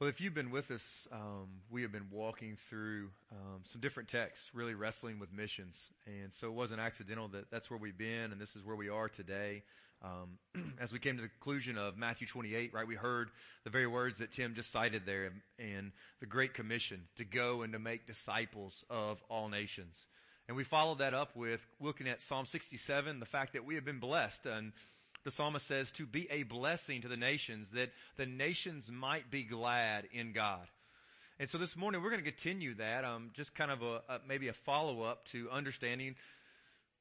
Well, if you've been with us, um, we have been walking through um, some different texts, really wrestling with missions. And so it wasn't accidental that that's where we've been and this is where we are today. Um, as we came to the conclusion of Matthew 28, right, we heard the very words that Tim just cited there and the Great Commission to go and to make disciples of all nations. And we followed that up with looking at Psalm 67, the fact that we have been blessed and the psalmist says to be a blessing to the nations that the nations might be glad in God. And so this morning we're going to continue that, um, just kind of a, a maybe a follow up to understanding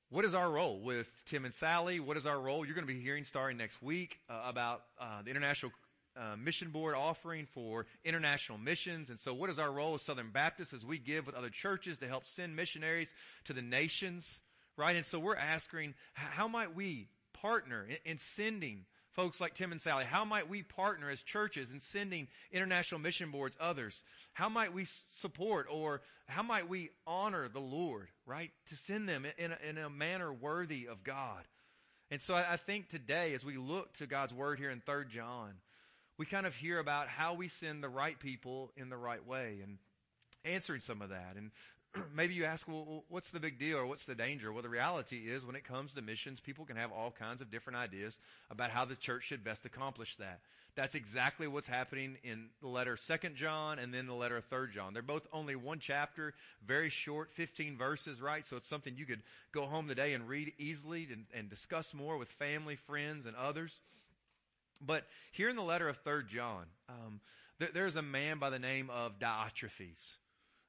what is our role with Tim and Sally? What is our role? You're going to be hearing starting next week uh, about uh, the International uh, Mission Board offering for international missions. And so what is our role as Southern Baptists as we give with other churches to help send missionaries to the nations? Right? And so we're asking, how might we partner in, in sending folks like Tim and Sally? How might we partner as churches in sending international mission boards others? How might we support or how might we honor the Lord, right? To send them in a, in a manner worthy of God. And so I, I think today as we look to God's word here in 3 John, we kind of hear about how we send the right people in the right way and answering some of that. And maybe you ask, well, what's the big deal or what's the danger? Well, the reality is when it comes to missions, people can have all kinds of different ideas about how the church should best accomplish that. That's exactly what's happening in the letter 2nd John and then the letter 3rd John. They're both only one chapter, very short, 15 verses, right? So it's something you could go home today and read easily and, and discuss more with family, friends, and others. But here in the letter of 3rd John, um, there's a man by the name of Diotrephes.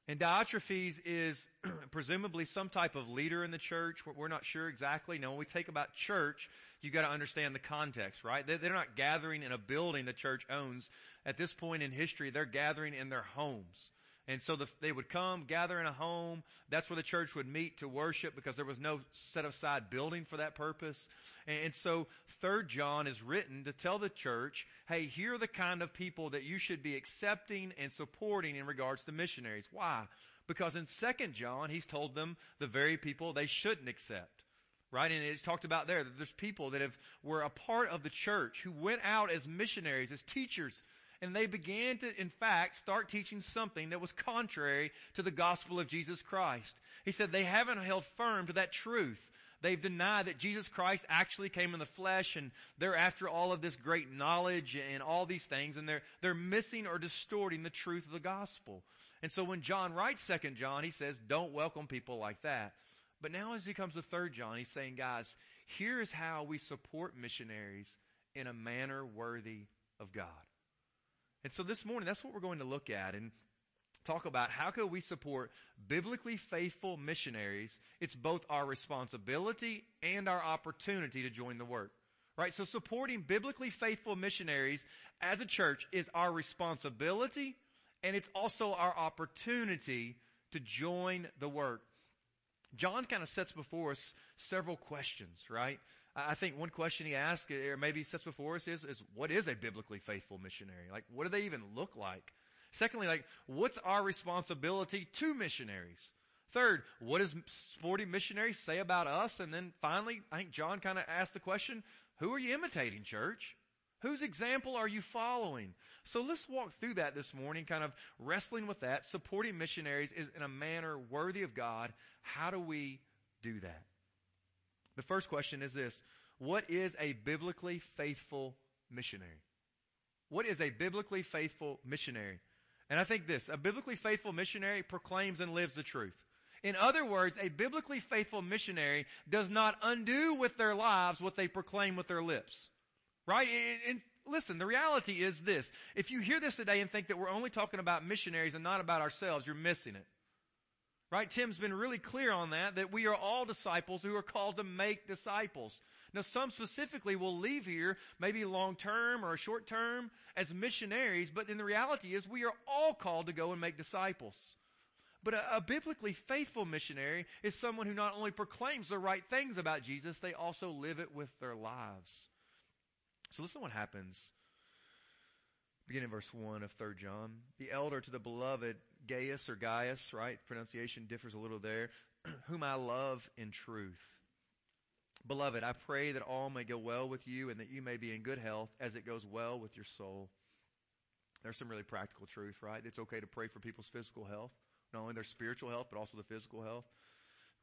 And Diotrephes is presumably some type of leader in the church. We're not sure exactly. Now, when we take about church, you've got to understand the context, right? They're not gathering in a building the church owns. At this point in history, they're gathering in their homes. And so the, they would come, gather in a home. That's where the church would meet to worship because there was no set aside building for that purpose. And, and so third John is written to tell the church, hey, here are the kind of people that you should be accepting and supporting in regards to missionaries. Why? Because in second John, he's told them the very people they shouldn't accept. Right? And it's talked about there that there's people that have, were a part of the church who went out as missionaries, as teachers, and they began to, in fact, start teaching something that was contrary to the gospel of Jesus Christ. He said they haven't held firm to that truth. They've denied that Jesus Christ actually came in the flesh and they're after all of this great knowledge and all these things and they're, they're missing or distorting the truth of the gospel. And so when John writes second John, he says, don't welcome people like that. But now as he comes to third John, he's saying, guys, here's how we support missionaries in a manner worthy of God. And so this morning, that's what we're going to look at and talk about how can we support biblically faithful missionaries. It's both our responsibility and our opportunity to join the work. Right? So supporting biblically faithful missionaries as a church is our responsibility and it's also our opportunity to join the work. John kind of sets before us several questions, right? I think one question he asks, or maybe sets before us is, is what is a biblically faithful missionary? Like, what do they even look like? Secondly, like, what's our responsibility to missionaries? Third, what does supporting missionaries say about us? And then finally, I think John kind of asked the question, who are you imitating, church? Whose example are you following? So let's walk through that this morning, kind of wrestling with that. Supporting missionaries is in a manner worthy of God. How do we do that? The first question is this. What is a biblically faithful missionary? What is a biblically faithful missionary? And I think this, a biblically faithful missionary proclaims and lives the truth. In other words, a biblically faithful missionary does not undo with their lives what they proclaim with their lips. Right? And, and listen, the reality is this. If you hear this today and think that we're only talking about missionaries and not about ourselves, you're missing it. Right? Tim's been really clear on that, that we are all disciples who are called to make disciples. Now some specifically will leave here, maybe long term or short term, as missionaries, but in the reality is we are all called to go and make disciples. But a, a, biblically faithful missionary is someone who not only proclaims the right things about Jesus, they also live it with their lives. So listen to what happens beginning verse 1 of 3 John. The elder to the beloved Gaius or Gaius, right? Pronunciation differs a little there. whom I love in truth. Beloved, I pray that all may go well with you and that you may be in good health as it goes well with your soul. There's some really practical truth, right? It's okay to pray for people's physical health, not only their spiritual health, but also the physical health.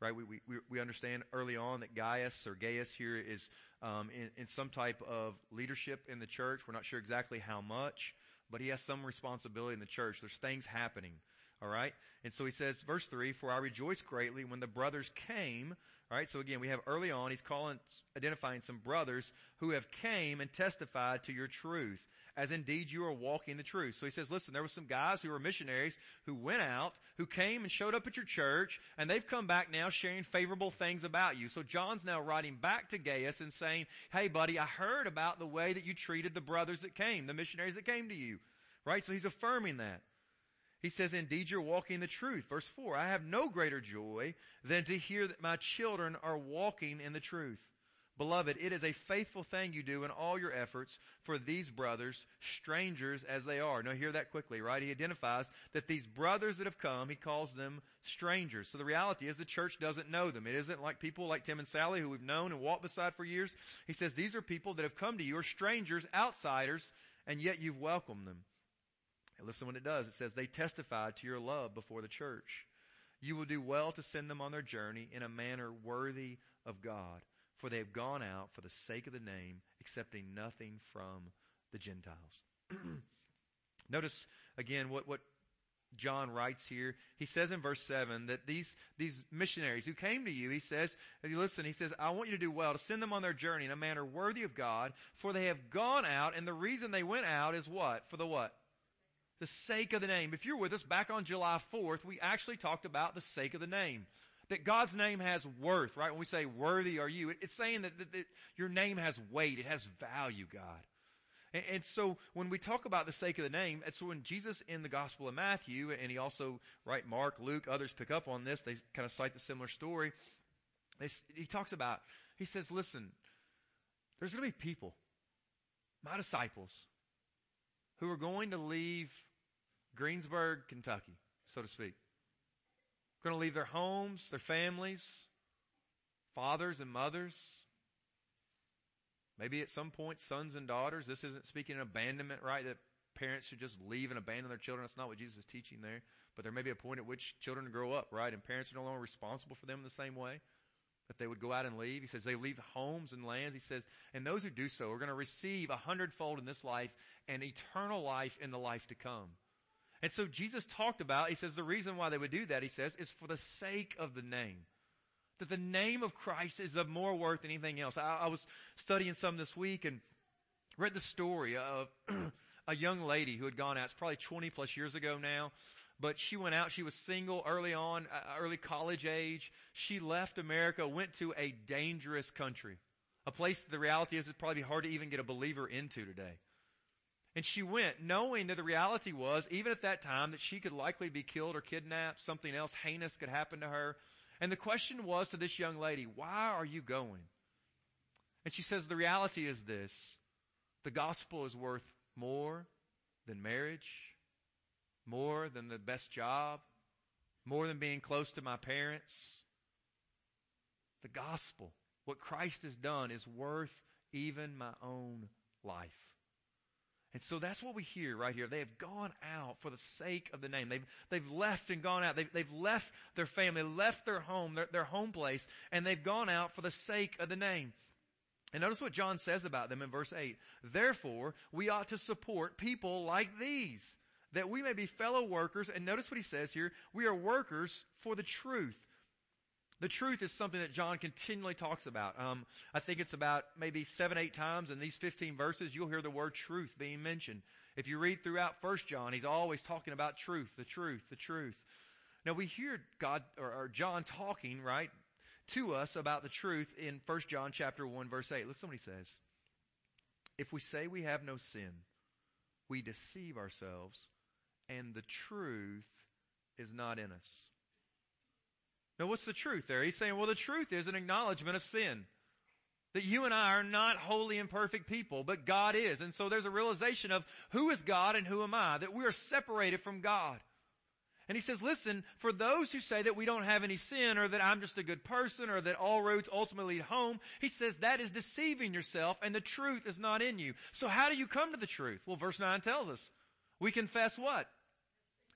Right? We, we, we understand early on that Gaius or Gaius here is um, in, in some type of leadership in the church. We're not sure exactly how much, but he has some responsibility in the church. There's things happening. All right? And so he says, verse 3, For I rejoiced greatly when the brothers came. All right? So again, we have early on, he's calling, identifying some brothers who have came and testified to your truth, as indeed you are walking the truth. So he says, listen, there were some guys who were missionaries who went out, who came and showed up at your church, and they've come back now sharing favorable things about you. So John's now writing back to Gaius and saying, hey buddy, I heard about the way that you treated the brothers that came, the missionaries that came to you. Right? So he's affirming that. He says, indeed you're walking the truth. Verse 4, I have no greater joy than to hear that my children are walking in the truth. Beloved, it is a faithful thing you do in all your efforts for these brothers, strangers as they are. Now hear that quickly, right? He identifies that these brothers that have come, he calls them strangers. So the reality is the church doesn't know them. It isn't like people like Tim and Sally who we've known and walked beside for years. He says these are people that have come to you, are strangers, outsiders, and yet you've welcomed them. And listen what it does. It says, they testified to your love before the church. You will do well to send them on their journey in a manner worthy of God, for they have gone out for the sake of the name, accepting nothing from the Gentiles. Notice again what, what John writes here. He says in verse 7 that these, these missionaries who came to you, he says, listen, he says, I want you to do well to send them on their journey in a manner worthy of God, for they have gone out, and the reason they went out is what? For the what? the sake of the name. If you're with us back on July 4th, we actually talked about the sake of the name. That God's name has worth, right? When we say worthy are you, it's saying that, that, that your name has weight. It has value, God. And, and, so when we talk about the sake of the name, it's when Jesus in the Gospel of Matthew, and he also, right, Mark, Luke, others pick up on this. They kind of cite the similar story. They, he talks about, he says, listen, there's going to be people, my disciples, who are going to leave Greensburg, Kentucky, so to speak. Going to leave their homes, their families, fathers and mothers. Maybe at some point, sons and daughters. This isn't speaking of abandonment, right? That parents should just leave and abandon their children. That's not what Jesus is teaching there. But there may be a point at which children grow up, right? And parents are no longer responsible for them in the same way. That they would go out and leave. He says they leave homes and lands. He says, and those who do so are going to receive a hundredfold in this life and eternal life in the life to come. And so Jesus talked about, he says the reason why they would do that, he says, is for the sake of the name. That the name of Christ is of more worth than anything else. I, I was studying some this week and read the story of a young lady who had gone out. It's probably 20 plus years ago now. But she went out. She was single early on, uh, early college age. She left America, went to a dangerous country. A place the reality is it's probably hard to even get a believer into today. And she went knowing that the reality was, even at that time, that she could likely be killed or kidnapped. Something else heinous could happen to her. And the question was to this young lady, why are you going? And she says, the reality is this. The gospel is worth more than marriage, more than the best job, more than being close to my parents. The gospel, what Christ has done is worth even my own life. And so that's what we hear right here. They have gone out for the sake of the name. They've, they've left and gone out. They've, they've left their family, left their home, their, their home place, and they've gone out for the sake of the name. And notice what John says about them in verse 8. Therefore, we ought to support people like these, that we may be fellow workers. And notice what he says here. We are workers for the truth. The truth is something that John continually talks about. Um, I think it's about maybe seven, eight times in these 15 verses, you'll hear the word truth being mentioned. If you read throughout First John, he's always talking about truth, the truth, the truth. Now we hear God or, or John talking, right, to us about the truth in First John chapter 1 verse 8. Listen what he says. If we say we have no sin, we deceive ourselves and the truth is not in us. Now, what's the truth there? He's saying, well, the truth is an acknowledgement of sin. That you and I are not holy and perfect people, but God is. And so there's a realization of who is God and who am I? That we are separated from God. And he says, listen, for those who say that we don't have any sin or that I'm just a good person or that all roads ultimately lead home, he says that is deceiving yourself and the truth is not in you. So how do you come to the truth? Well, verse 9 tells us. We confess what?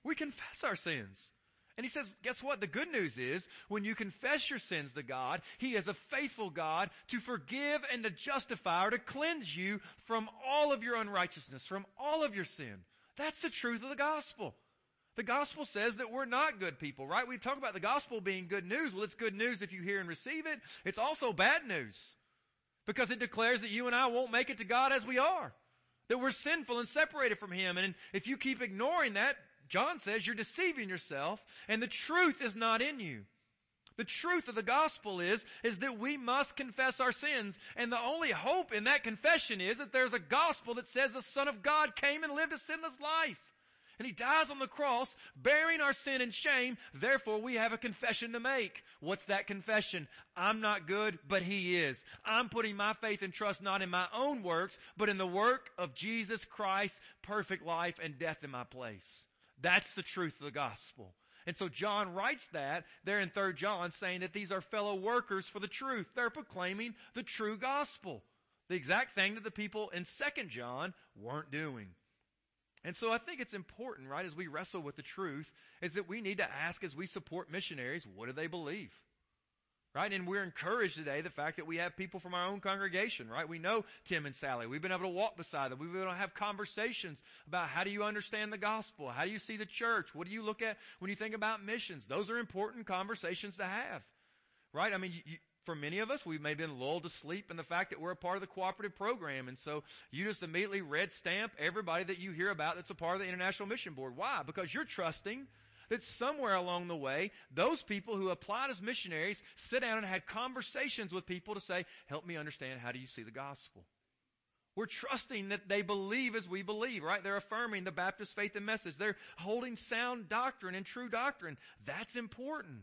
We confess our sins. And he says, guess what? The good news is when you confess your sins to God, He is a faithful God to forgive and to justify or to cleanse you from all of your unrighteousness, from all of your sin. That's the truth of the gospel. The gospel says that we're not good people, right? We talk about the gospel being good news. Well, it's good news if you hear and receive it. It's also bad news because it declares that you and I won't make it to God as we are. That we're sinful and separated from Him. And if you keep ignoring that, John says you're deceiving yourself and the truth is not in you. The truth of the gospel is, is that we must confess our sins. And the only hope in that confession is that there's a gospel that says the Son of God came and lived a sinless life. And He dies on the cross, bearing our sin and shame. Therefore, we have a confession to make. What's that confession? I'm not good, but He is. I'm putting my faith and trust not in my own works, but in the work of Jesus Christ, perfect life and death in my place. That's the truth of the gospel. And so John writes that there in 3 John saying that these are fellow workers for the truth. They're proclaiming the true gospel. The exact thing that the people in 2 John weren't doing. And so I think it's important, right, as we wrestle with the truth, is that we need to ask as we support missionaries, what do they believe? Right? And we're encouraged today the fact that we have people from our own congregation, right? We know Tim and Sally. We've been able to walk beside them. We've been able to have conversations about how do you understand the gospel? How do you see the church? What do you look at when you think about missions? Those are important conversations to have. Right? I mean, you, you, for many of us, we may have been lulled to sleep in the fact that we're a part of the cooperative program. And so you just immediately red stamp everybody that you hear about that's a part of the International Mission Board. Why? Because you're trusting that somewhere along the way, those people who applied as missionaries sit down and had conversations with people to say, help me understand how do you see the gospel? We're trusting that they believe as we believe, right? They're affirming the Baptist faith and message. They're holding sound doctrine and true doctrine. That's important.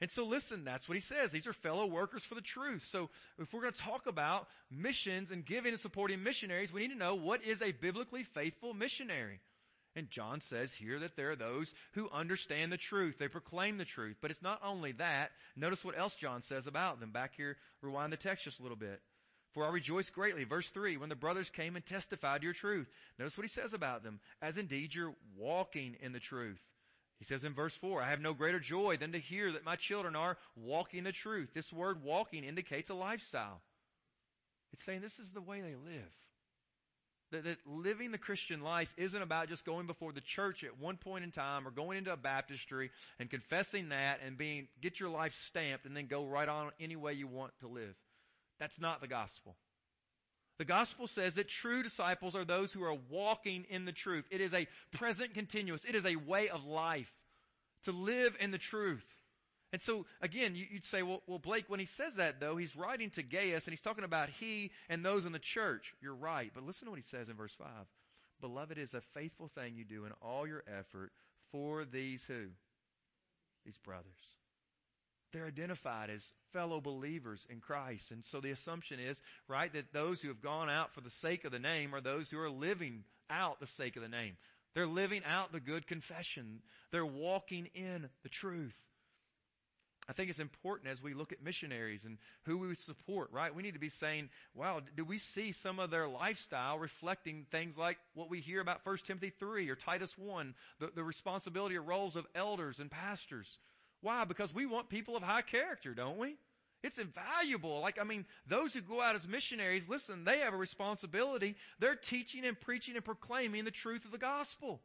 And so listen, that's what he says. These are fellow workers for the truth. So if we're going to talk about missions and giving and supporting missionaries, we need to know what is a biblically faithful missionary. And John says here that there are those who understand the truth. They proclaim the truth. But it's not only that. Notice what else John says about them. Back here, rewind the text just a little bit. For I rejoice greatly, verse 3, when the brothers came and testified your truth. Notice what he says about them. As indeed you're walking in the truth. He says in verse 4, I have no greater joy than to hear that my children are walking the truth. This word walking indicates a lifestyle. It's saying this is the way they live. That, that, living the Christian life isn't about just going before the church at one point in time or going into a baptistry and confessing that and being, get your life stamped and then go right on any way you want to live. That's not the gospel. The gospel says that true disciples are those who are walking in the truth. It is a present continuous. It is a way of life to live in the truth. And so, again, you'd say, well, well, Blake, when he says that, though, he's writing to Gaius and he's talking about he and those in the church. You're right. But listen to what he says in verse 5. Beloved is a faithful thing you do in all your effort for these who? These brothers. They're identified as fellow believers in Christ. And so the assumption is, right, that those who have gone out for the sake of the name are those who are living out the sake of the name. They're living out the good confession. They're walking in the truth. I think it's important as we look at missionaries and who we support, right? We need to be saying, wow, do we see some of their lifestyle reflecting things like what we hear about 1 Timothy 3 or Titus 1, the, the responsibility or roles of elders and pastors? Why? Because we want people of high character, don't we? It's invaluable. Like, I mean, those who go out as missionaries, listen, they have a responsibility. They're teaching and preaching and proclaiming the truth of the gospel.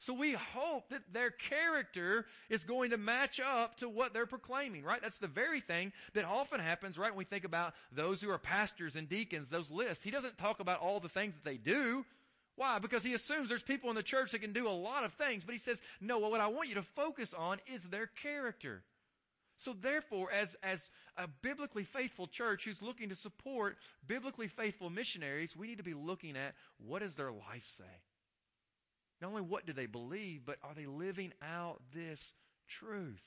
So we hope that their character is going to match up to what they're proclaiming, right? That's the very thing that often happens, right? When we think about those who are pastors and deacons, those lists. He doesn't talk about all the things that they do. Why? Because he assumes there's people in the church that can do a lot of things, but he says, no, well, what I want you to focus on is their character. So therefore, as, as a biblically faithful church who's looking to support biblically faithful missionaries, we need to be looking at what does their life say? Not only what do they believe, but are they living out this truth?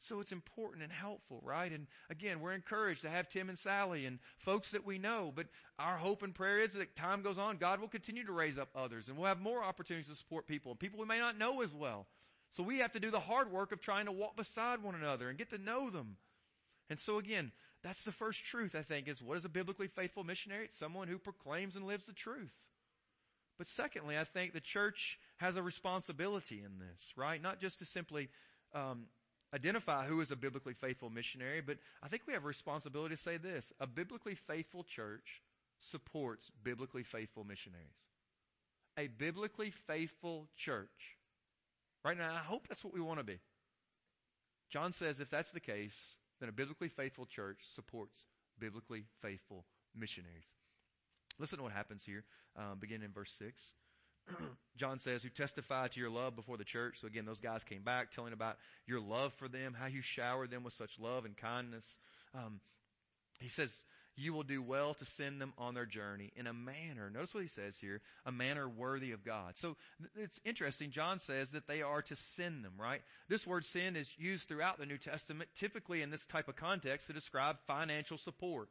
So it's important and helpful, right? And again, we're encouraged to have Tim and Sally and folks that we know, but our hope and prayer is that time goes on, God will continue to raise up others and we'll have more opportunities to support people and people we may not know as well. So we have to do the hard work of trying to walk beside one another and get to know them. And so again, that's the first truth, I think, is what is a biblically faithful missionary? It's someone who proclaims and lives the truth. But secondly, I think the church has a responsibility in this, right? Not just to simply um, identify who is a biblically faithful missionary, but I think we have a responsibility to say this. A biblically faithful church supports biblically faithful missionaries. A biblically faithful church. Right now, I hope that's what we want to be. John says if that's the case, then a biblically faithful church supports biblically faithful missionaries. Listen to what happens here, um, beginning in verse 6. John says, who testify to your love before the church. So again, those guys came back telling about your love for them, how you showered them with such love and kindness. Um, he says, you will do well to send them on their journey in a manner, notice what he says here, a manner worthy of God. So it's interesting. John says that they are to send them, right? This word send is used throughout the New Testament, typically in this type of context to describe financial support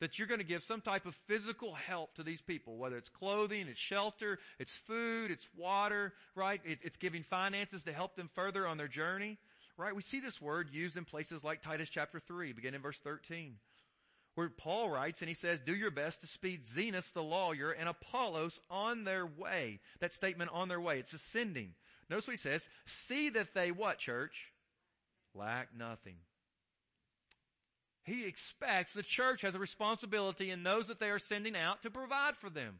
that you're going to give some type of physical help to these people, whether it's clothing, it's shelter, it's food, it's water, right? It, it's giving finances to help them further on their journey, right? We see this word used in places like Titus chapter 3, beginning in verse 13, where Paul writes and he says, do your best to speed Zenas the lawyer and Apollos on their way. That statement on their way, it's ascending. Notice what he says, see that they what, church? Lack nothing. He expects the church has a responsibility and knows that they are sending out to provide for them.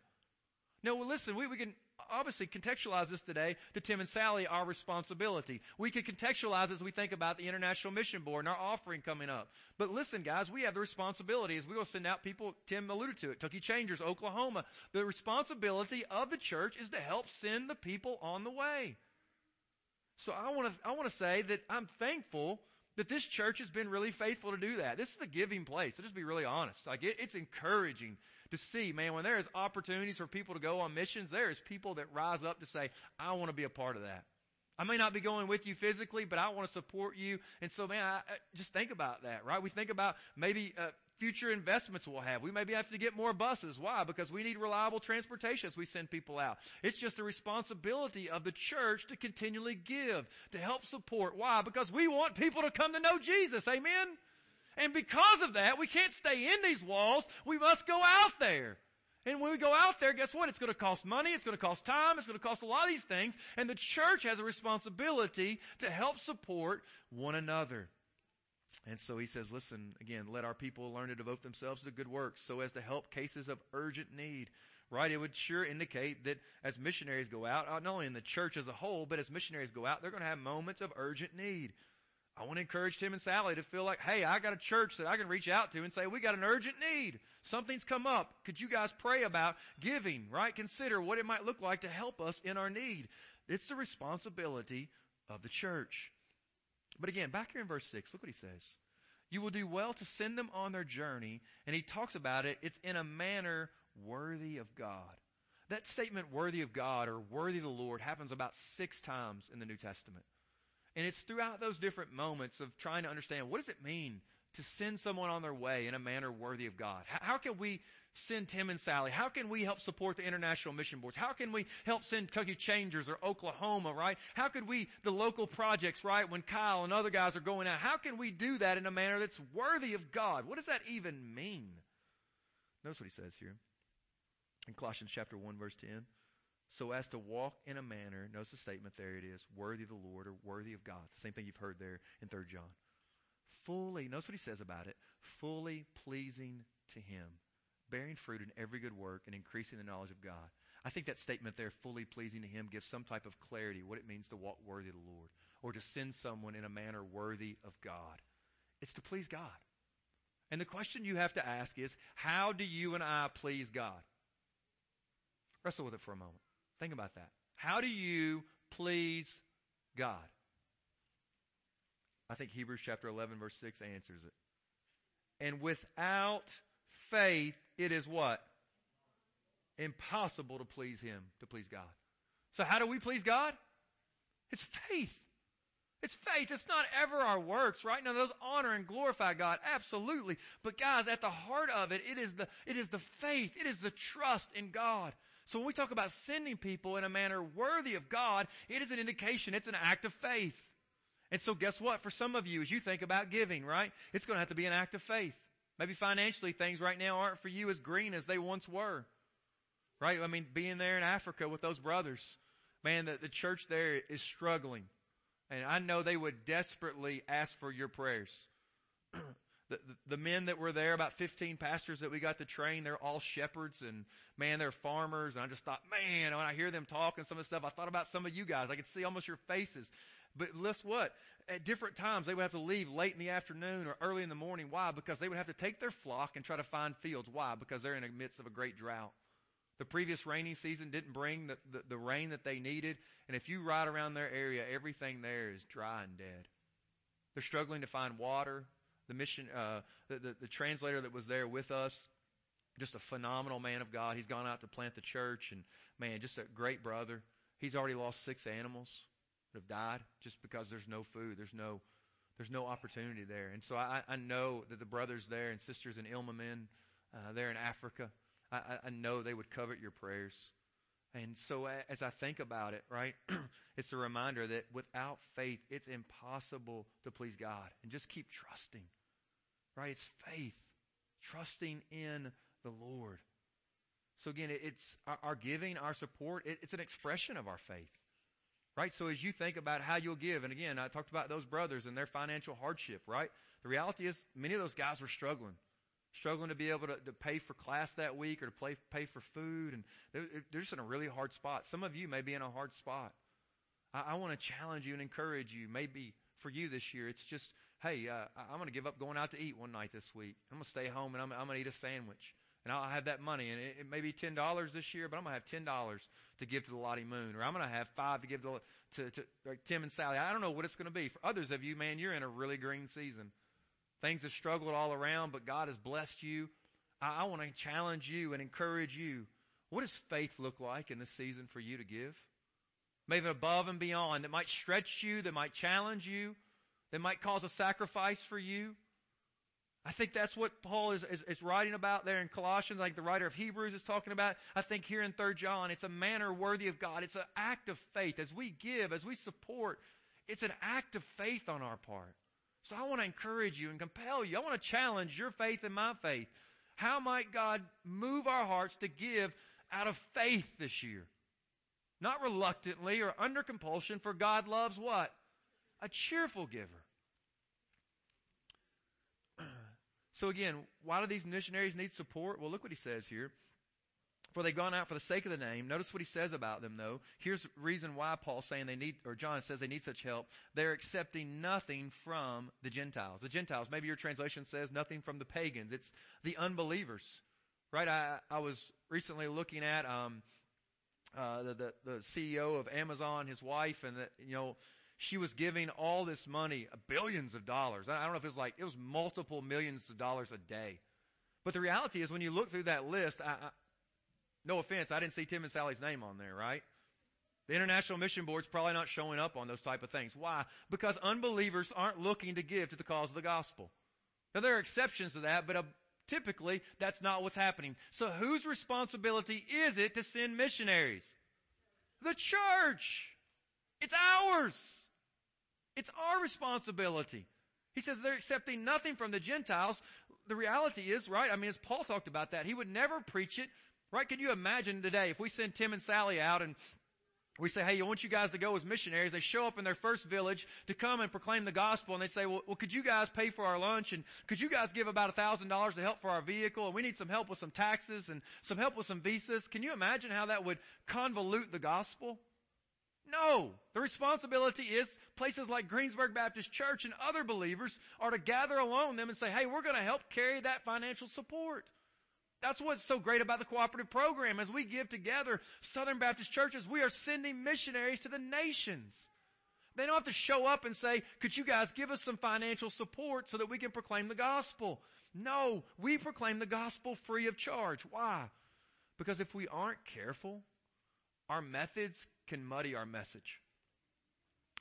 Now, well, listen, we, we can obviously contextualize this today to Tim and Sally, our responsibility. We can contextualize as we think about the International Mission Board and our offering coming up. But listen, guys, we have the responsibility as we will send out people, Tim alluded to it, Tucky Changers, Oklahoma. The responsibility of the church is to help send the people on the way. So I want to, I want to say that I'm thankful that this church has been really faithful to do that. This is a giving place. I'll just be really honest. Like it, it's encouraging to see, man, when there is opportunities for people to go on missions, there is people that rise up to say, I want to be a part of that. I may not be going with you physically, but I want to support you. And so, man, I, just think about that, right? We think about maybe uh, future investments we'll have. We maybe have to get more buses. Why? Because we need reliable transportation as we send people out. It's just the responsibility of the church to continually give, to help support. Why? Because we want people to come to know Jesus. Amen? And because of that, we can't stay in these walls. We must go out there. And when we go out there, guess what? It's going to cost money. It's going to cost time. It's going to cost a lot of these things. And the church has a responsibility to help support one another. And so he says, listen, again, let our people learn to devote themselves to good works so as to help cases of urgent need. Right? It would sure indicate that as missionaries go out, not only in the church as a whole, but as missionaries go out, they're going to have moments of urgent need. I want to encourage Tim and Sally to feel like, hey, I got a church that I can reach out to and say, we got an urgent need. Something's come up. Could you guys pray about giving, right? Consider what it might look like to help us in our need. It's the responsibility of the church. But again, back here in verse 6, look what he says. You will do well to send them on their journey. And he talks about it. It's in a manner worthy of God. That statement, worthy of God or worthy of the Lord, happens about six times in the New Testament. And it's throughout those different moments of trying to understand what does it mean to send someone on their way in a manner worthy of God? How, can we send Tim and Sally? How can we help support the international mission boards? How can we help send Kentucky Changers or Oklahoma, right? How could we, the local projects, right, when Kyle and other guys are going out, how can we do that in a manner that's worthy of God? What does that even mean? Notice what he says here. In Colossians chapter 1 verse 10. So as to walk in a manner, notice the statement there it is, worthy of the Lord or worthy of God. The same thing you've heard there in 3 John. Fully, notice what he says about it, fully pleasing to him bearing fruit in every good work and increasing the knowledge of God. I think that statement there, fully pleasing to Him, gives some type of clarity what it means to walk worthy of the Lord or to send someone in a manner worthy of God. It's to please God. And the question you have to ask is, how do you and I please God? Wrestle with it for a moment. Think about that. How do you please God? I think Hebrews chapter 11 verse 6 answers it. And without faith, it is what? Impossible to please Him, to please God. So how do we please God? It's faith. It's faith. It's not ever our works, right? Now those honor and glorify God, absolutely. But guys, at the heart of it, it is the, it is the faith. It is the trust in God. So when we talk about sending people in a manner worthy of God, it is an indication, it's an act of faith. And so guess what? For some of you, as you think about giving, right? It's going to have to be an act of faith. Maybe financially things right now aren't for you as green as they once were. Right? I mean, being there in Africa with those brothers, man, the, the church there is struggling. And I know they would desperately ask for your prayers. the, the, the men that were there, about 15 pastors that we got to train, they're all shepherds and man, they're farmers. And I just thought, man, when I hear them talk and some of the stuff, I thought about some of you guys. I could see almost your faces. But guess what? At different times, they would have to leave late in the afternoon or early in the morning. Why? Because they would have to take their flock and try to find fields. Why? Because they're in the midst of a great drought. The previous rainy season didn't bring the, the, the rain that they needed. And if you ride around their area, everything there is dry and dead. They're struggling to find water. The mission, uh, the, the, the translator that was there with us, just a phenomenal man of God. He's gone out to plant the church and man, just a great brother. He's already lost six animals that have died just because there's no food. There's no, there's no opportunity there. And so I, I know that the brothers there and sisters in Ilmamin, uh, there in Africa, I, I know they would covet your prayers. And so as I think about it, right, it's a reminder that without faith, it's impossible to please God. And just keep trusting, right? It's faith, trusting in the Lord. So again, it's our, giving, our support, it's an expression of our faith. Right? So as you think about how you'll give, and again, I talked about those brothers and their financial hardship, right? The reality is many of those guys were struggling struggling to be able to, to pay for class that week or to play, pay for food. And they're, they're just in a really hard spot. Some of you may be in a hard spot. I, I want to challenge you and encourage you. Maybe for you this year, it's just, hey, uh, I'm going to give up going out to eat one night this week. I'm going to stay home and I'm, I'm going to eat a sandwich. And I'll have that money. And it, it may be $10 this year, but I'm going to have $10 to give to the Lottie Moon. Or I'm going to have five to give to, to, to like Tim and Sally. I don't know what it's going to be. For others of you, man, you're in a really green season. Things have struggled all around, but God has blessed you. I, I want to challenge you and encourage you. What does faith look like in this season for you to give? Maybe above and beyond that might stretch you, that might challenge you, that might cause a sacrifice for you. I think that's what Paul is, is, is, writing about there in Colossians, like the writer of Hebrews is talking about. I think here in 3 John, it's a manner worthy of God. It's an act of faith. As we give, as we support, it's an act of faith on our part. So I want to encourage you and compel you. I want to challenge your faith and my faith. How might God move our hearts to give out of faith this year? Not reluctantly or under compulsion, for God loves what? A cheerful giver. So again, why do these missionaries need support? Well, look what he says here. For they've gone out for the sake of the name. Notice what he says about them though. Here's the reason why Paul's saying they need, or John says they need such help. They're accepting nothing from the Gentiles. The Gentiles, maybe your translation says nothing from the pagans. It's the unbelievers. Right? I, I was recently looking at, um, uh, the, the, the CEO of Amazon, his wife, and the, you know, she was giving all this money, billions of dollars. I don't know if it was like, it was multiple millions of dollars a day. But the reality is when you look through that list, I, no offense, I didn't see Tim and Sally's name on there, right? The International Mission Board's probably not showing up on those type of things. Why? Because unbelievers aren't looking to give to the cause of the gospel. Now there are exceptions to that, but uh, typically that's not what's happening. So whose responsibility is it to send missionaries? The church. It's ours. It's our responsibility. He says they're accepting nothing from the Gentiles. The reality is, right? I mean, as Paul talked about that, he would never preach it Right? Can you imagine today if we send Tim and Sally out and we say, hey, I want you guys to go as missionaries. They show up in their first village to come and proclaim the gospel and they say, well, well could you guys pay for our lunch and could you guys give about a thousand dollars to help for our vehicle and we need some help with some taxes and some help with some visas. Can you imagine how that would convolute the gospel? No. The responsibility is places like Greensburg Baptist Church and other believers are to gather along them and say, hey, we're going to help carry that financial support. That's what's so great about the cooperative program. As we give together, Southern Baptist churches, we are sending missionaries to the nations. They don't have to show up and say, could you guys give us some financial support so that we can proclaim the gospel? No, we proclaim the gospel free of charge. Why? Because if we aren't careful, our methods can muddy our message.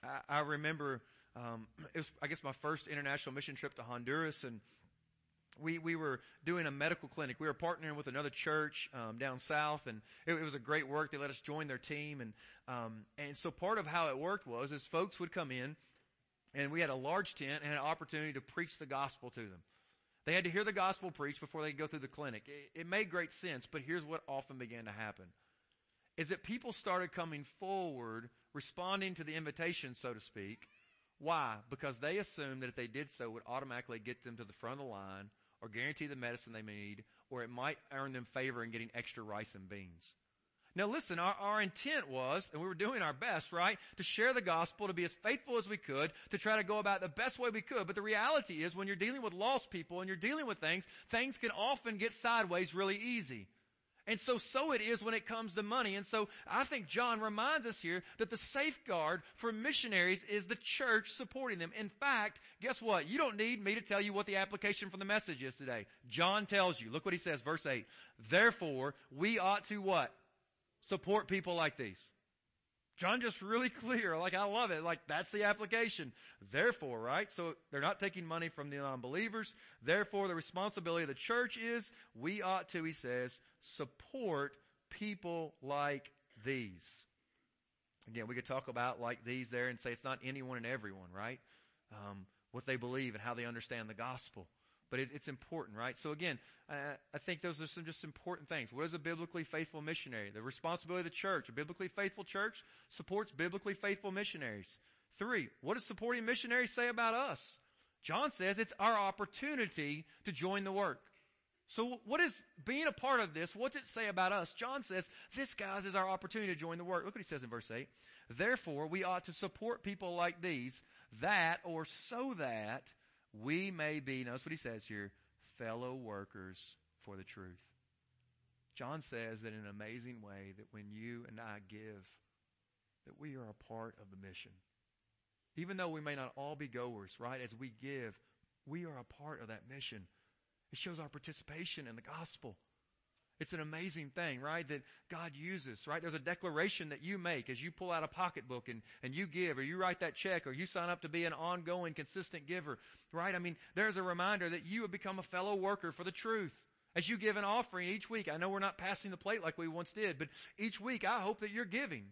I, I remember, um, it was, I guess, my first international mission trip to Honduras, and we, we were doing a medical clinic. We were partnering with another church um, down south, and it, it, was a great work. They let us join their team, and um, and so part of how it worked was is folks would come in, and we had a large tent and an opportunity to preach the gospel to them. They had to hear the gospel preached before they could go through the clinic. It, it made great sense, but here's what often began to happen. Is that people started coming forward, responding to the invitation, so to speak. Why? Because they assumed that if they did so, it would automatically get them to the front of the line, or guarantee the medicine they need, or it might earn them favor in getting extra rice and beans. Now listen, our, our intent was, and we were doing our best, right, to share the gospel, to be as faithful as we could, to try to go about the best way we could. But the reality is when you're dealing with lost people and you're dealing with things, things can often get sideways really easy. And so, so it is when it comes to money. And so I think John reminds us here that the safeguard for missionaries is the church supporting them. In fact, guess what? You don't need me to tell you what the application for the message is today. John tells you. Look what he says, verse 8. Therefore, we ought to what? support people like these. John just really clear. Like, I love it. Like, that's the application. Therefore, right? So they're not taking money from the non-believers. Therefore, the responsibility of the church is we ought to, he says, support people like these. Again, we could talk about like these there and say it's not anyone and everyone, right? Um, what they believe and how they understand the gospel but it, it's important, right? So again, uh, I think those are some just important things. What is a biblically faithful missionary? The responsibility of the church. A biblically faithful church supports biblically faithful missionaries. Three, what does supporting missionaries say about us? John says it's our opportunity to join the work. So what is being a part of this? What does it say about us? John says this, guys, is our opportunity to join the work. Look what he says in verse 8. Therefore, we ought to support people like these, that or so that we may be, notice what he says here, fellow workers for the truth. John says that in an amazing way that when you and I give, that we are a part of the mission. Even though we may not all be goers, right? As we give, we are a part of that mission. It shows our participation in the gospel. It's an amazing thing, right? That God uses, right? There's a declaration that you make as you pull out a pocketbook and, and you give or you write that check or you sign up to be an ongoing, consistent giver, right? I mean, there's a reminder that you have become a fellow worker for the truth. As you give an offering each week, I know we're not passing the plate like we once did, but each week I hope that you're giving,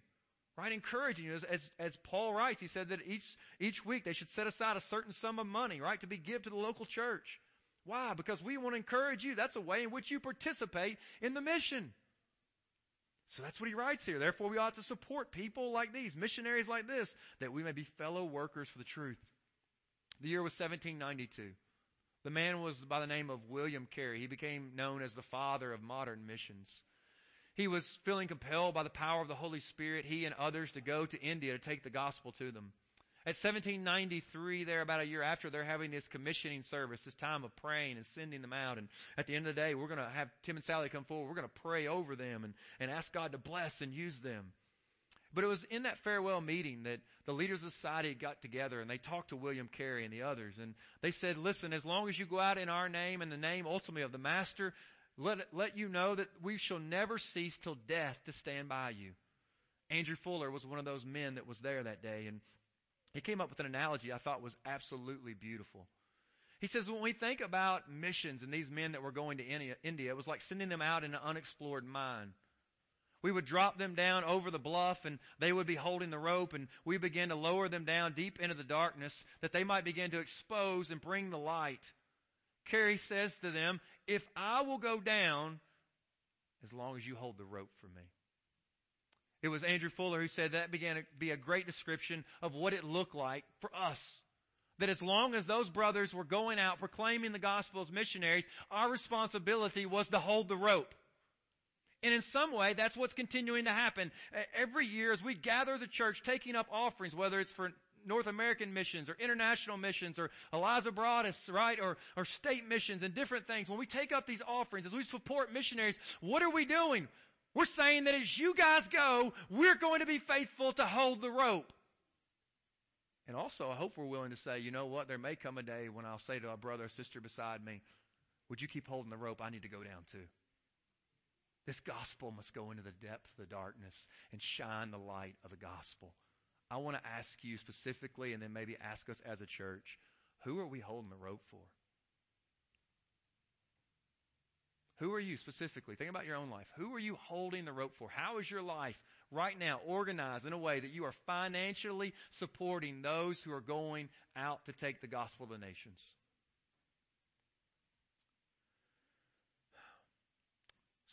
right? Encouraging you. As, as, as Paul writes, he said that each, each week they should set aside a certain sum of money, right? To be give to the local church. Why? Because we want to encourage you. That's a way in which you participate in the mission. So that's what he writes here. Therefore, we ought to support people like these, missionaries like this, that we may be fellow workers for the truth. The year was 1792. The man was by the name of William Carey. He became known as the father of modern missions. He was feeling compelled by the power of the Holy Spirit, he and others, to go to India to take the gospel to them. At 1793, there about a year after, they're having this commissioning service, this time of praying and sending them out. And at the end of the day, we're going to have Tim and Sally come forward. We're going to pray over them and, and ask God to bless and use them. But it was in that farewell meeting that the leaders of society got together and they talked to William Carey and the others. And they said, listen, as long as you go out in our name and the name ultimately of the Master, let, let you know that we shall never cease till death to stand by you. Andrew Fuller was one of those men that was there that day. And he came up with an analogy I thought was absolutely beautiful. He says, when we think about missions and these men that were going to India, it was like sending them out in an unexplored mine. We would drop them down over the bluff and they would be holding the rope and we began to lower them down deep into the darkness that they might begin to expose and bring the light. Carey says to them, if I will go down as long as you hold the rope for me. It was Andrew Fuller who said that began to be a great description of what it looked like for us. That as long as those brothers were going out proclaiming the gospel as missionaries, our responsibility was to hold the rope. And in some way, that's what's continuing to happen. Every year as we gather as a church taking up offerings, whether it's for North American missions or international missions or Eliza Broadus, right? Or, or state missions and different things. When we take up these offerings, as we support missionaries, what are we doing? We're saying that as you guys go, we're going to be faithful to hold the rope. And also, I hope we're willing to say, you know what, there may come a day when I'll say to a brother or sister beside me, would you keep holding the rope? I need to go down too. This gospel must go into the depth of the darkness and shine the light of the gospel. I want to ask you specifically, and then maybe ask us as a church, who are we holding the rope for? Who are you specifically? Think about your own life. Who are you holding the rope for? How is your life right now organized in a way that you are financially supporting those who are going out to take the gospel to the nations?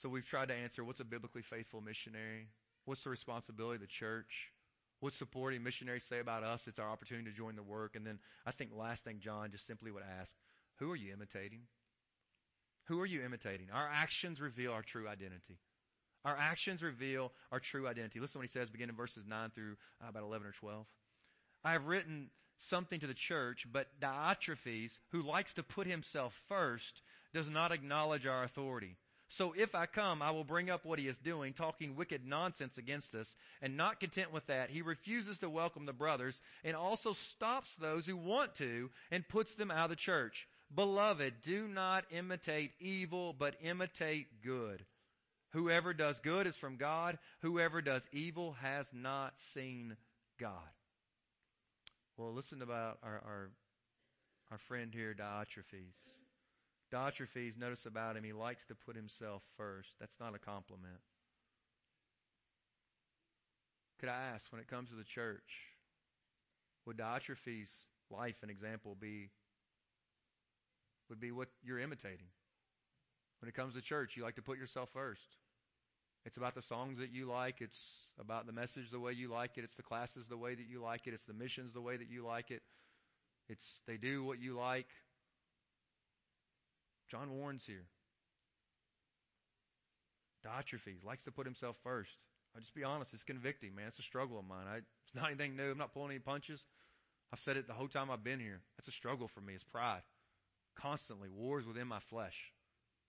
So we've tried to answer what's a biblically faithful missionary? What's the responsibility of the church? What's supporting missionaries say about us? It's our opportunity to join the work. And then I think last thing John just simply would ask, who are you imitating? Who are you imitating? Our actions reveal our true identity. Our actions reveal our true identity. Listen to what he says, beginning in verses 9 through uh, about 11 or 12. I have written something to the church, but Diotrephes, who likes to put himself first, does not acknowledge our authority. So if I come, I will bring up what he is doing, talking wicked nonsense against us. And not content with that, he refuses to welcome the brothers and also stops those who want to and puts them out of the church. Beloved, do not imitate evil, but imitate good. Whoever does good is from God. Whoever does evil has not seen God. Well, listen about our, our, our friend here, Diotrephes. Diotrephes, notice about him, he likes to put himself first. That's not a compliment. Could I ask, when it comes to the church, would Diotrephes' life and example be would be what you're imitating? When it comes to church, you like to put yourself first. It's about the songs that you like. It's about the message the way you like it. It's the classes the way that you like it. It's the missions the way that you like it. It's they do what you like. John warns here. Diotrephes likes to put himself first. I'll just be honest, it's convicting, man. It's a struggle of mine. I, it's not anything new. I'm not pulling any punches. I've said it the whole time I've been here. That's a struggle for me. It's pride. Constantly, wars within my flesh.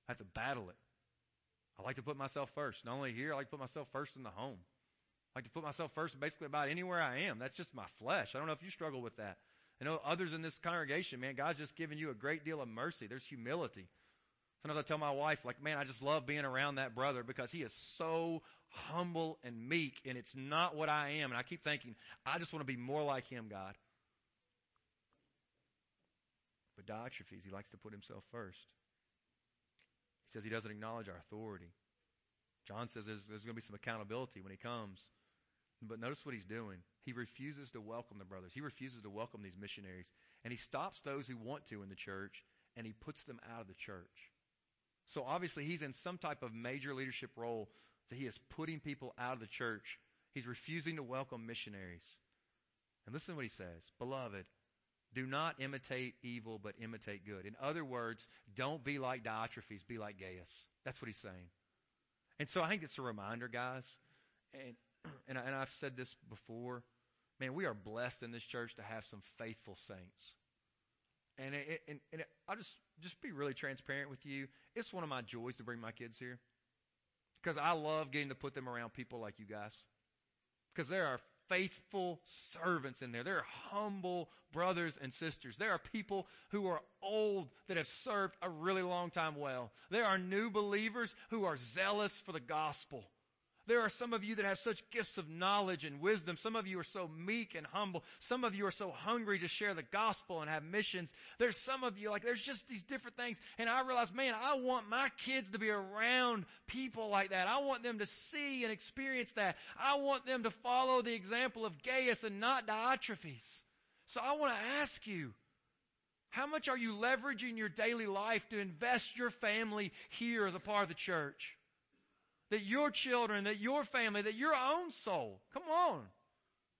I have to battle it. I like to put myself first. Not only here, I like to put myself first in the home. I like to put myself first basically about anywhere I am. That's just my flesh. I don't know if you struggle with that. I know others in this congregation, man, God's just given you a great deal of mercy. There's humility. Sometimes I tell my wife, like, man, I just love being around that brother because he is so humble and meek, and it's not what I am. And I keep thinking, I just want to be more like him, God. But Diotrephes, he likes to put himself first. He says he doesn't acknowledge our authority. John says there's, there's going to be some accountability when he comes. But notice what he's doing. He refuses to welcome the brothers. He refuses to welcome these missionaries. And he stops those who want to in the church, and he puts them out of the church. So obviously he's in some type of major leadership role that he is putting people out of the church. He's refusing to welcome missionaries. And listen to what he says. Beloved, do not imitate evil, but imitate good. In other words, don't be like Diotrephes, be like Gaius. That's what he's saying. And so I think it's a reminder, guys, and, and, I, and I've said this before, man, we are blessed in this church to have some faithful saints. And, it, and, and it, I'll just, just be really transparent with you. It's one of my joys to bring my kids here. Because I love getting to put them around people like you guys. Because there are faithful servants in there. There are humble brothers and sisters. There are people who are old that have served a really long time well. There are new believers who are zealous for the gospel. There are some of you that have such gifts of knowledge and wisdom. Some of you are so meek and humble. Some of you are so hungry to share the gospel and have missions. There's some of you, like, there's just these different things. And I realize, man, I want my kids to be around people like that. I want them to see and experience that. I want them to follow the example of Gaius and not Diotrephes. So I want to ask you, how much are you leveraging your daily life to invest your family here as a part of the church? That your children, that your family, that your own soul. Come on.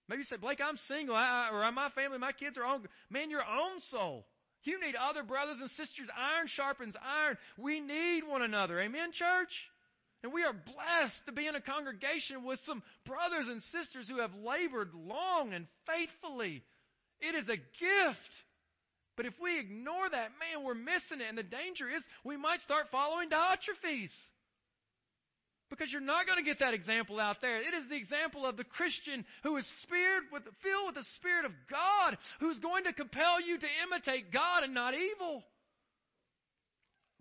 Maybe you say, Blake, I'm single, I, or my family, my kids are on. Man, your own soul. You need other brothers and sisters. Iron sharpens iron. We need one another. Amen, church? And we are blessed to be in a congregation with some brothers and sisters who have labored long and faithfully. It is a gift. But if we ignore that, man, we're missing it. And the danger is we might start following Diotrephes. Because you're not going to get that example out there. It is the example of the Christian who is with, filled with the Spirit of God, who's going to compel you to imitate God and not evil.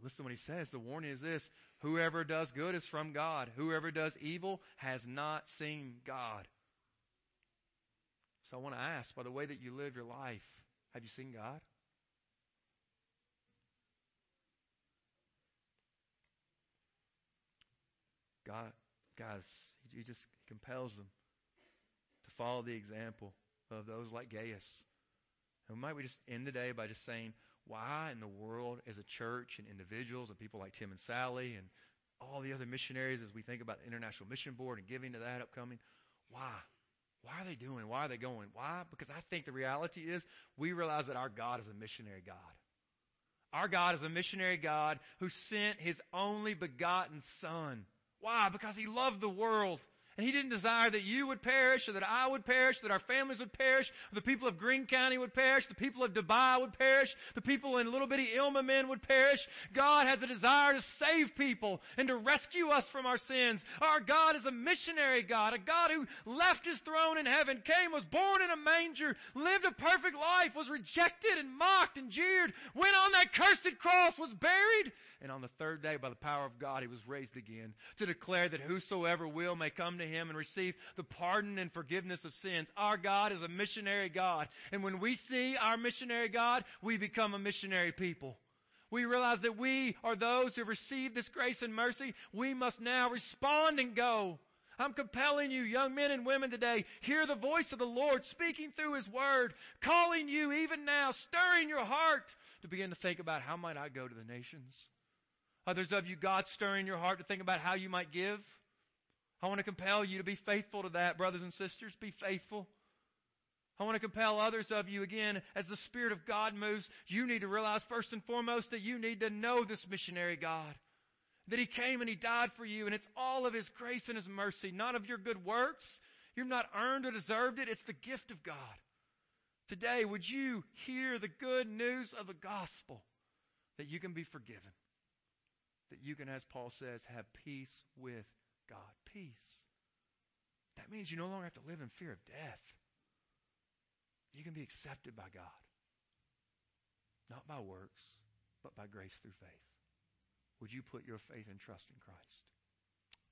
Listen what he says. The warning is this. Whoever does good is from God. Whoever does evil has not seen God. So I want to ask, by the way that you live your life, have you seen God? God, guys, he just compels them to follow the example of those like Gaius. And might we just end the day by just saying, why in the world as a church and individuals and people like Tim and Sally and all the other missionaries as we think about the International Mission Board and giving to that upcoming. Why? Why are they doing? Why are they going? Why? Because I think the reality is we realize that our God is a missionary God. Our God is a missionary God who sent his only begotten Son. Why? Because he loved the world and he didn't desire that you would perish or that I would perish, that our families would perish, the people of Greene County would perish, the people of Dubai would perish, the people in little bitty Ilmamin would perish. God has a desire to save people and to rescue us from our sins. Our God is a missionary God, a God who left his throne in heaven, came, was born in a manger, lived a perfect life, was rejected and mocked and jeered, went on that cursed cross, was buried, and on the third day by the power of God he was raised again to declare that whosoever will may come to him and receive the pardon and forgiveness of sins. Our God is a missionary God. And when we see our missionary God, we become a missionary people. We realize that we are those who receive this grace and mercy. We must now respond and go. I'm compelling you, young men and women today, hear the voice of the Lord speaking through His Word, calling you even now, stirring your heart to begin to think about how might I go to the nations? Others of you, God stirring your heart to think about how you might give. I want to compel you to be faithful to that, brothers and sisters. Be faithful. I want to compel others of you again, as the Spirit of God moves, you need to realize first and foremost that you need to know this missionary God. That He came and He died for you, and it's all of His grace and His mercy, not of your good works. You've not earned or deserved it. It's the gift of God. Today, would you hear the good news of the gospel that you can be forgiven? That you can, as Paul says, have peace with God. Peace. That means you no longer have to live in fear of death. You can be accepted by God. Not by works, but by grace through faith. Would you put your faith and trust in Christ?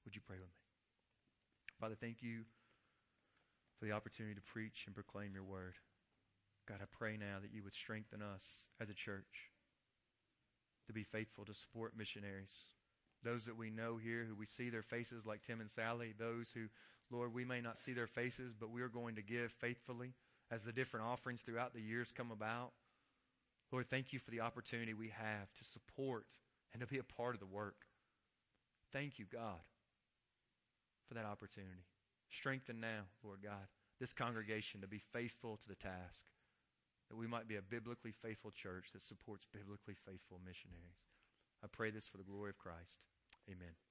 Would you pray with me? Father, thank you for the opportunity to preach and proclaim your word. God, I pray now that you would strengthen us as a church to be faithful to support missionaries those that we know here who we see their faces like Tim and Sally, those who, Lord, we may not see their faces, but we're going to give faithfully as the different offerings throughout the years come about. Lord, thank you for the opportunity we have to support and to be a part of the work. Thank you, God, for that opportunity. Strengthen now, Lord God, this congregation to be faithful to the task, that we might be a biblically faithful church that supports biblically faithful missionaries. I pray this for the glory of Christ. Amen.